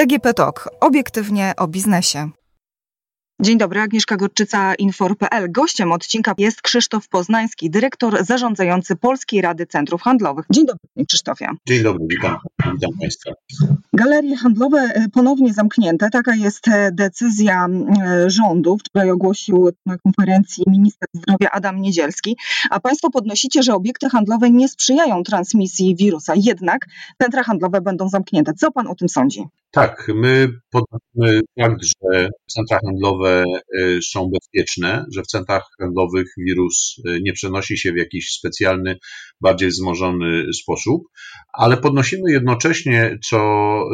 DGP Talk. Obiektywnie o biznesie. Dzień dobry, Agnieszka Gorczyca, Infor.pl. Gościem odcinka jest Krzysztof Poznański, dyrektor zarządzający Polskiej Rady Centrów Handlowych. Dzień dobry, panie Krzysztofie. Dzień dobry, witam, witam państwa. Galerie handlowe e, ponownie zamknięte. Taka jest e, decyzja e, rządu. Wczoraj ogłosił na konferencji minister zdrowia Adam Niedzielski. A państwo podnosicie, że obiekty handlowe nie sprzyjają transmisji wirusa. Jednak centra handlowe będą zamknięte. Co pan o tym sądzi? Tak, my podnosimy fakt, że centra handlowe y, są bezpieczne, że w centrach handlowych wirus y, nie przenosi się w jakiś specjalny, bardziej wzmożony sposób, ale podnosimy jednocześnie, co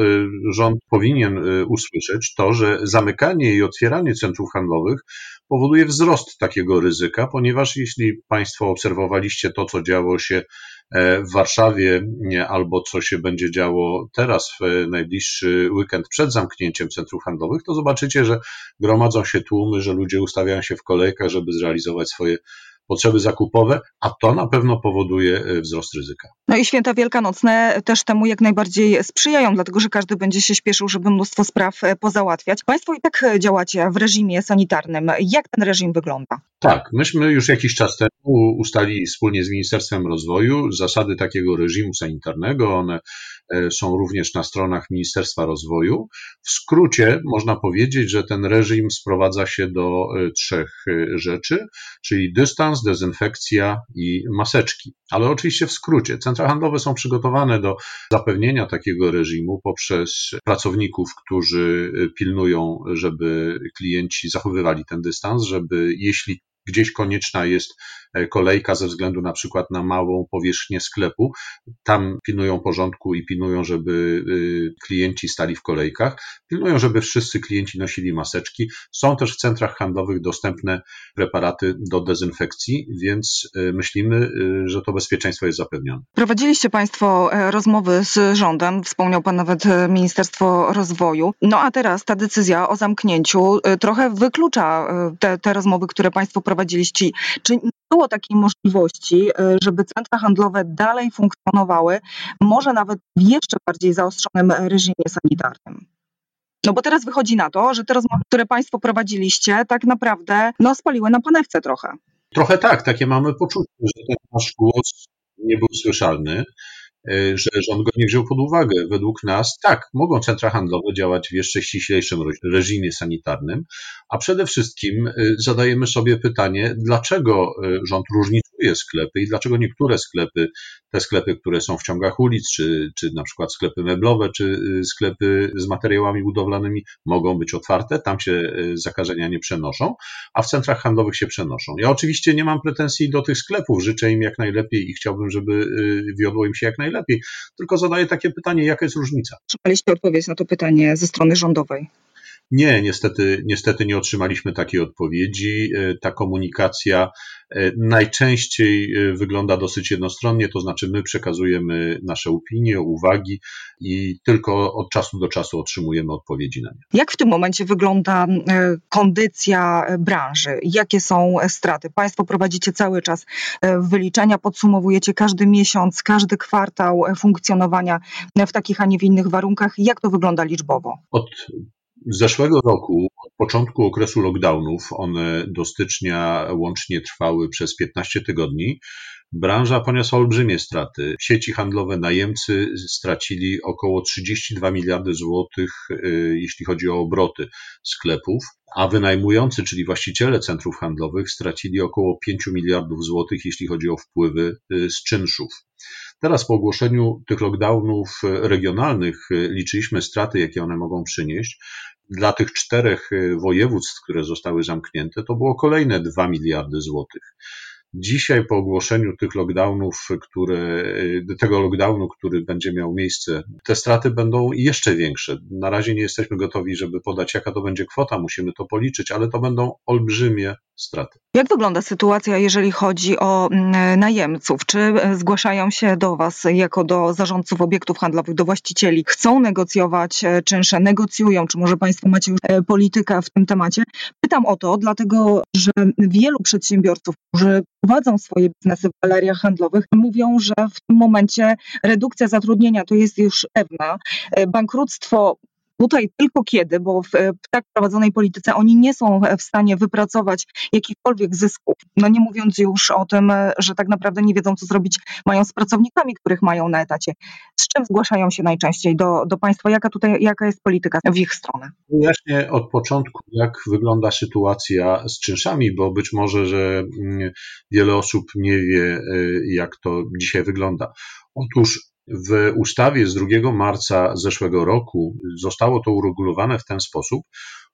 y, rząd powinien usłyszeć, to, że zamykanie i otwieranie centrów handlowych powoduje wzrost takiego ryzyka, ponieważ jeśli Państwo obserwowaliście to, co działo się E, w Warszawie albo co się będzie działo teraz w najbliższy weekend przed zamknięciem centrów handlowych, to zobaczycie, że gromadzą się tłumy, że ludzie ustawiają się w kolejkach, żeby zrealizować swoje potrzeby zakupowe, a to na pewno powoduje e, wzrost ryzyka. No i święta wielkanocne też temu jak najbardziej sprzyjają, dlatego że każdy będzie się śpieszył, żeby mnóstwo spraw e, pozałatwiać. Państwo i tak działacie w reżimie sanitarnym. Jak ten reżim wygląda? Tak, myśmy już jakiś czas temu ustalili wspólnie z Ministerstwem Rozwoju zasady takiego reżimu sanitarnego. One e, są również na stronach Ministerstwa Rozwoju. W skrócie można powiedzieć, że ten reżim sprowadza się do trzech rzeczy, czyli dystans, dystans, dezynfekcja i maseczki. Ale oczywiście w skrócie. Centra handlowe są przygotowane do zapewnienia takiego reżimu poprzez pracowników, którzy pilnują, żeby klienci zachowywali ten dystans, żeby jeśli gdzieś konieczna jest e, kolejka ze względu na przykład na małą powierzchnię sklepu. Tam pilnują porządku i pilnują, żeby y, klienci stali w kolejkach. Pilnują, żeby wszyscy klienci nosili maseczki. Są też w centrach handlowych dostępne preparaty do dezynfekcji, więc y, myślimy, y, że to bezpieczeństwo jest zapewnione. Prowadziliście Państwo e, rozmowy z rządem, wspomniał Pan nawet e, Ministerstwo Rozwoju. No a teraz ta decyzja o zamknięciu trochę wyklucza te, te rozmowy, które Państwo prowadzili Czy nie było takiej możliwości, e, żeby centra handlowe dalej funkcjonowały, może nawet w jeszcze bardziej zaostrzonym reżimie sanitarnym? No bo teraz wychodzi na to, że te rozmowy, które Państwo prowadziliście, tak naprawdę no, spaliły na panewce trochę. Trochę tak, takie mamy poczucie, że ten nasz głos nie był słyszalny. E, że rząd go nie wziął pod uwagę. Według nas tak, mogą centra handlowe działać w jeszcze ściślejszym reżimie sanitarnym, a przede wszystkim e, zadajemy sobie pytanie, dlaczego e, rząd różnicuje sklepy i dlaczego niektóre sklepy, te sklepy, które są w ciągach ulic, czy, czy na przykład sklepy meblowe, czy sklepy z materiałami budowlanymi mogą być otwarte, tam się zakażenia nie przenoszą, a w centrach handlowych się przenoszą. Ja oczywiście nie mam pretensji do tych sklepów, życzę im jak najlepiej i chciałbym, żeby wiodło im się jak najlepiej lepiej. Tylko zadaję takie pytanie, jaka jest różnica? Otrzymaliście odpowiedź na to pytanie ze strony rządowej? Nie, niestety, niestety nie otrzymaliśmy takiej odpowiedzi. E, ta komunikacja e, najczęściej e, wygląda dosyć jednostronnie, to znaczy my przekazujemy nasze opinie, uwagi i tylko od czasu do czasu otrzymujemy odpowiedzi na nie. Jak w tym momencie wygląda kondycja branży? Jakie są straty? Państwo prowadzicie cały czas wyliczenia, podsumowujecie każdy miesiąc, każdy kwartał funkcjonowania w takich, a nie w innych warunkach. Jak to wygląda liczbowo? Od z zeszłego roku, od początku okresu lockdownów, one do stycznia łącznie trwały przez 15 tygodni, branża poniosła olbrzymie straty. Sieci handlowe najemcy stracili około 32 miliardy złotych, y, jeśli chodzi o obroty sklepów, a wynajmujący, czyli właściciele centrów handlowych, stracili około 5 miliardów złotych, jeśli chodzi o wpływy y, z czynszów. Teraz po ogłoszeniu tych lockdownów regionalnych y, liczyliśmy straty, jakie one mogą przynieść dla tych czterech y, województw, które zostały zamknięte, to było kolejne 2 miliardy złotych. Dzisiaj po ogłoszeniu tych lockdownów, które, y, tego lockdownu, który będzie miał miejsce, te straty będą jeszcze większe. Na razie nie jesteśmy gotowi, żeby podać, jaka to będzie kwota, musimy to policzyć, ale to będą olbrzymie straty. Jak wygląda sytuacja, jeżeli chodzi o mm, najemców? Czy e, zgłaszają się do Was jako do zarządców obiektów handlowych, do właścicieli? Chcą negocjować e, czynsze, negocjują? Czy może Państwo macie już e, politykę w tym temacie? Pytam o to, dlatego że wielu przedsiębiorców, którzy prowadzą swoje biznesy w galeriach handlowych, mówią, że w tym momencie redukcja zatrudnienia to jest już pewna. Bankructwo Tutaj tylko kiedy, bo w, tak prowadzonej polityce oni nie są w stanie wypracować jakichkolwiek zysków. No nie mówiąc już o tym, że tak naprawdę nie wiedzą, co zrobić mają z pracownikami, których mają na etacie. Z czym zgłaszają się najczęściej do, do państwa? Jaka tutaj, jaka jest polityka w ich stronę? Wyjaśnię od początku, jak wygląda sytuacja z czynszami, bo być może, że mm, wiele osób nie wie, y, jak to dzisiaj wygląda. Otóż w ustawie z 2 marca zeszłego roku zostało to uregulowane w ten sposób,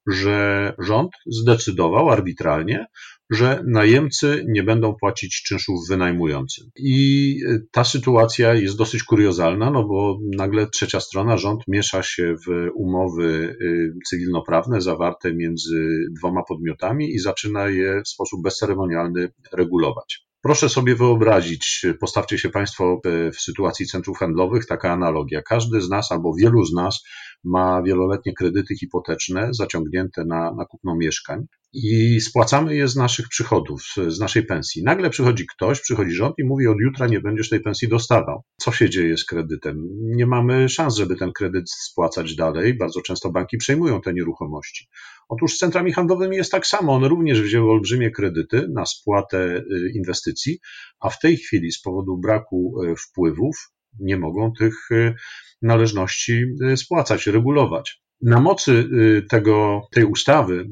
że rząd zdecydował arbitralnie, że najemcy nie będą płacić czynszów wynajmującym. I ta sytuacja jest dosyć kuriozalna, no bo nagle trzecia strona, rząd miesza się w umowy y, cywilnoprawne zawarte między dwoma podmiotami i zaczyna je w sposób bezceremonialny regulować. Proszę sobie wyobrazić, postawcie się Państwo w sytuacji centrów handlowych, taka analogia. Każdy z nas albo wielu z nas ma wieloletnie kredyty hipoteczne zaciągnięte na, na kupno mieszkań i spłacamy je z naszych przychodów, z naszej pensji. Nagle przychodzi ktoś, przychodzi rząd i mówi: Od jutra nie będziesz tej pensji dostawał. Co się dzieje z kredytem? Nie mamy szans, żeby ten kredyt spłacać dalej. Bardzo często banki przejmują te nieruchomości. Otóż z centrami handlowymi jest tak samo. One również wzięły olbrzymie kredyty na spłatę y, inwestycji, a w tej chwili z powodu braku y, wpływów nie mogą tych y, należności spłacać, regulować. Na mocy tego, tej ustawy,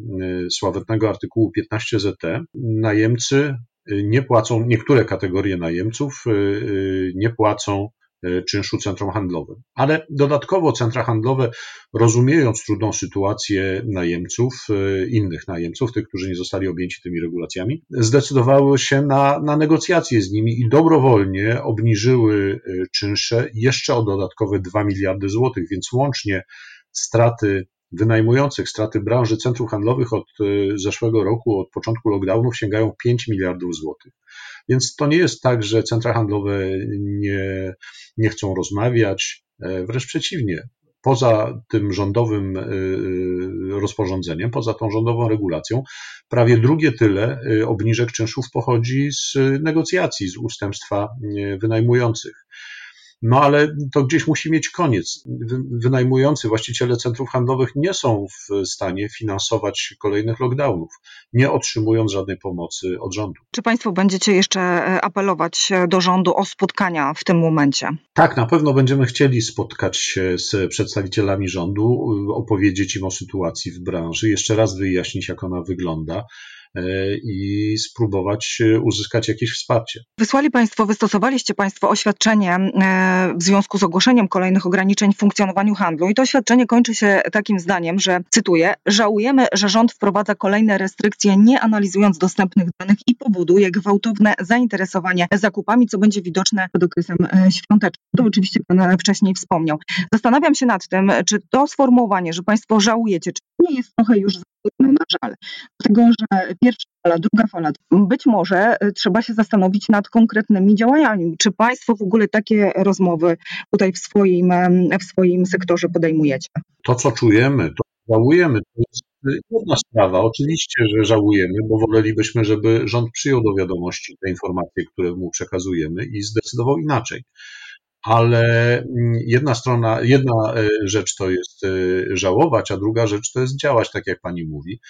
sławetnego artykułu 15 ZT, najemcy nie płacą, niektóre kategorie najemców nie płacą czynszu centrum handlowym. Ale dodatkowo centra handlowe, rozumiejąc trudną sytuację najemców, e, innych najemców, tych, którzy nie zostali objęci tymi regulacjami, zdecydowały się na, na negocjacje z nimi i dobrowolnie obniżyły e, czynsze jeszcze o dodatkowe 2 miliardy złotych, więc łącznie straty wynajmujących, straty branży centrów handlowych od zeszłego roku, od początku lockdownów sięgają 5 miliardów złotych. Więc to nie jest tak, że centra handlowe nie, nie chcą rozmawiać, e, wręcz przeciwnie. Poza tym rządowym e, rozporządzeniem, poza tą rządową regulacją, prawie drugie tyle obniżek czynszów pochodzi z negocjacji, z ustępstwa wynajmujących. No ale to gdzieś musi mieć koniec. Wynajmujący właściciele centrów handlowych nie są w stanie finansować kolejnych lockdownów, nie otrzymując żadnej pomocy od rządu. Czy Państwo będziecie jeszcze e, apelować do rządu o spotkania w tym momencie? Tak, na pewno będziemy chcieli spotkać się z przedstawicielami rządu, opowiedzieć im o sytuacji w branży, jeszcze raz wyjaśnić, jak ona wygląda i spróbować e, uzyskać jakieś wsparcie. Wysłali Państwo, wystosowaliście Państwo oświadczenie e, w związku z ogłoszeniem kolejnych ograniczeń w funkcjonowaniu handlu i to oświadczenie kończy się takim zdaniem, że cytuję, żałujemy, że rząd wprowadza kolejne restrykcje, nie analizując dostępnych danych i powoduje gwałtowne zainteresowanie zakupami, co będzie widoczne przed okresem świątecznym. To oczywiście Pan wcześniej wspomniał. Zastanawiam się nad tym, czy to sformułowanie, że Państwo żałujecie, czy nie jest trochę już no, na żal. Dlatego, że pierwsza fala, druga fala, być może y, trzeba się zastanowić nad konkretnymi działaniami. Czy Państwo w ogóle takie rozmowy tutaj w swoim, w swoim sektorze podejmujecie? To, co czujemy, to żałujemy, to jest jedna sprawa. Oczywiście, że żałujemy, bo wolelibyśmy, żeby rząd przyjął do wiadomości te informacje, które mu przekazujemy i zdecydował inaczej ale mm, jedna strona, jedna e, rzecz to jest e, żałować, a druga rzecz to jest działać, tak jak pani mówi.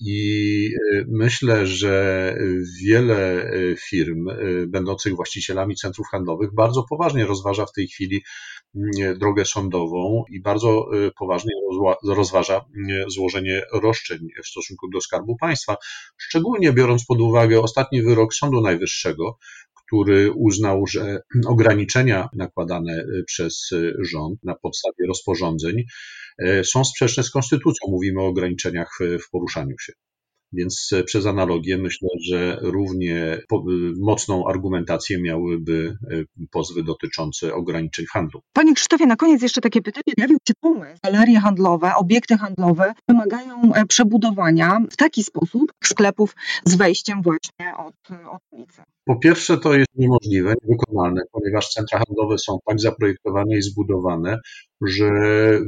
I e, myślę, że wiele firm będących właścicielami centrów handlowych bardzo poważnie rozważa w tej chwili mm, drogę sądową i bardzo poważnie rozważa mm, złożenie roszczeń w stosunku do Skarbu Państwa, szczególnie biorąc pod uwagę ostatni wyrok Sądu Najwyższego, który uznał, że ograniczenia nakładane y, przez y, rząd na podstawie rozporządzeń y, są sprzeczne z konstytucją. Mówimy o ograniczeniach w poruszaniu się. Więc e, przez analogię myślę, że równie e, mocną argumentację miałyby e, pozwy dotyczące ograniczeń handlu. Panie Krzysztofie, na koniec jeszcze takie pytanie. Pojawił się pomysł. Galerie handlowe, obiekty handlowe wymagają przebudowania w taki sposób sklepów z wejściem właśnie od, od ulicy. Po pierwsze, to jest niemożliwe, niewykonalne, ponieważ centra handlowe są tak zaprojektowane i zbudowane, że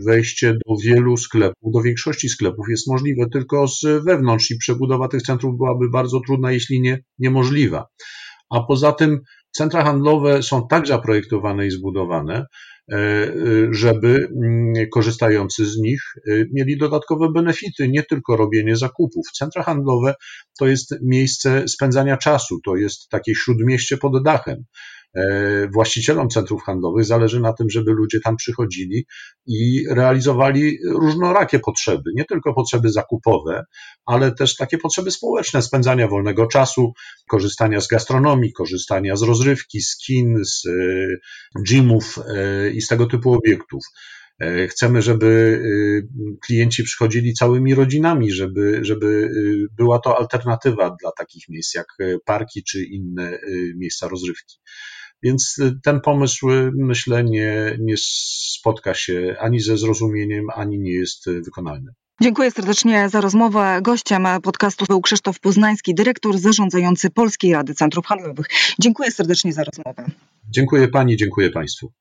wejście do wielu sklepów, do większości sklepów jest możliwe tylko z wewnątrz i przebudowa tych centrów byłaby bardzo trudna, jeśli nie niemożliwa. A poza tym centra handlowe są tak zaprojektowane i zbudowane, żeby mm, korzystający z nich mieli dodatkowe benefity, nie tylko robienie zakupów. Centra handlowe to jest miejsce spędzania czasu, to jest takie śródmieście pod dachem. E, właścicielom centrów handlowych zależy na tym, żeby ludzie tam przychodzili i realizowali różnorakie potrzeby, nie tylko potrzeby zakupowe, ale też takie potrzeby społeczne, spędzania wolnego czasu, korzystania z gastronomii, korzystania z rozrywki, z kin, z e, gymów e, i z tego typu obiektów. Chcemy, żeby klienci przychodzili całymi rodzinami, żeby, żeby była to alternatywa dla takich miejsc jak parki czy inne miejsca rozrywki. Więc y, ten pomysł, y, myślę, nie, nie spotka się ani ze zrozumieniem, ani nie jest y, wykonalny. Dziękuję serdecznie za rozmowę. Gościem podcastu był Krzysztof Poznański, dyrektor zarządzający Polskiej Rady Centrów Handlowych. Dziękuję serdecznie za rozmowę. Dziękuję Pani, dziękuję Państwu.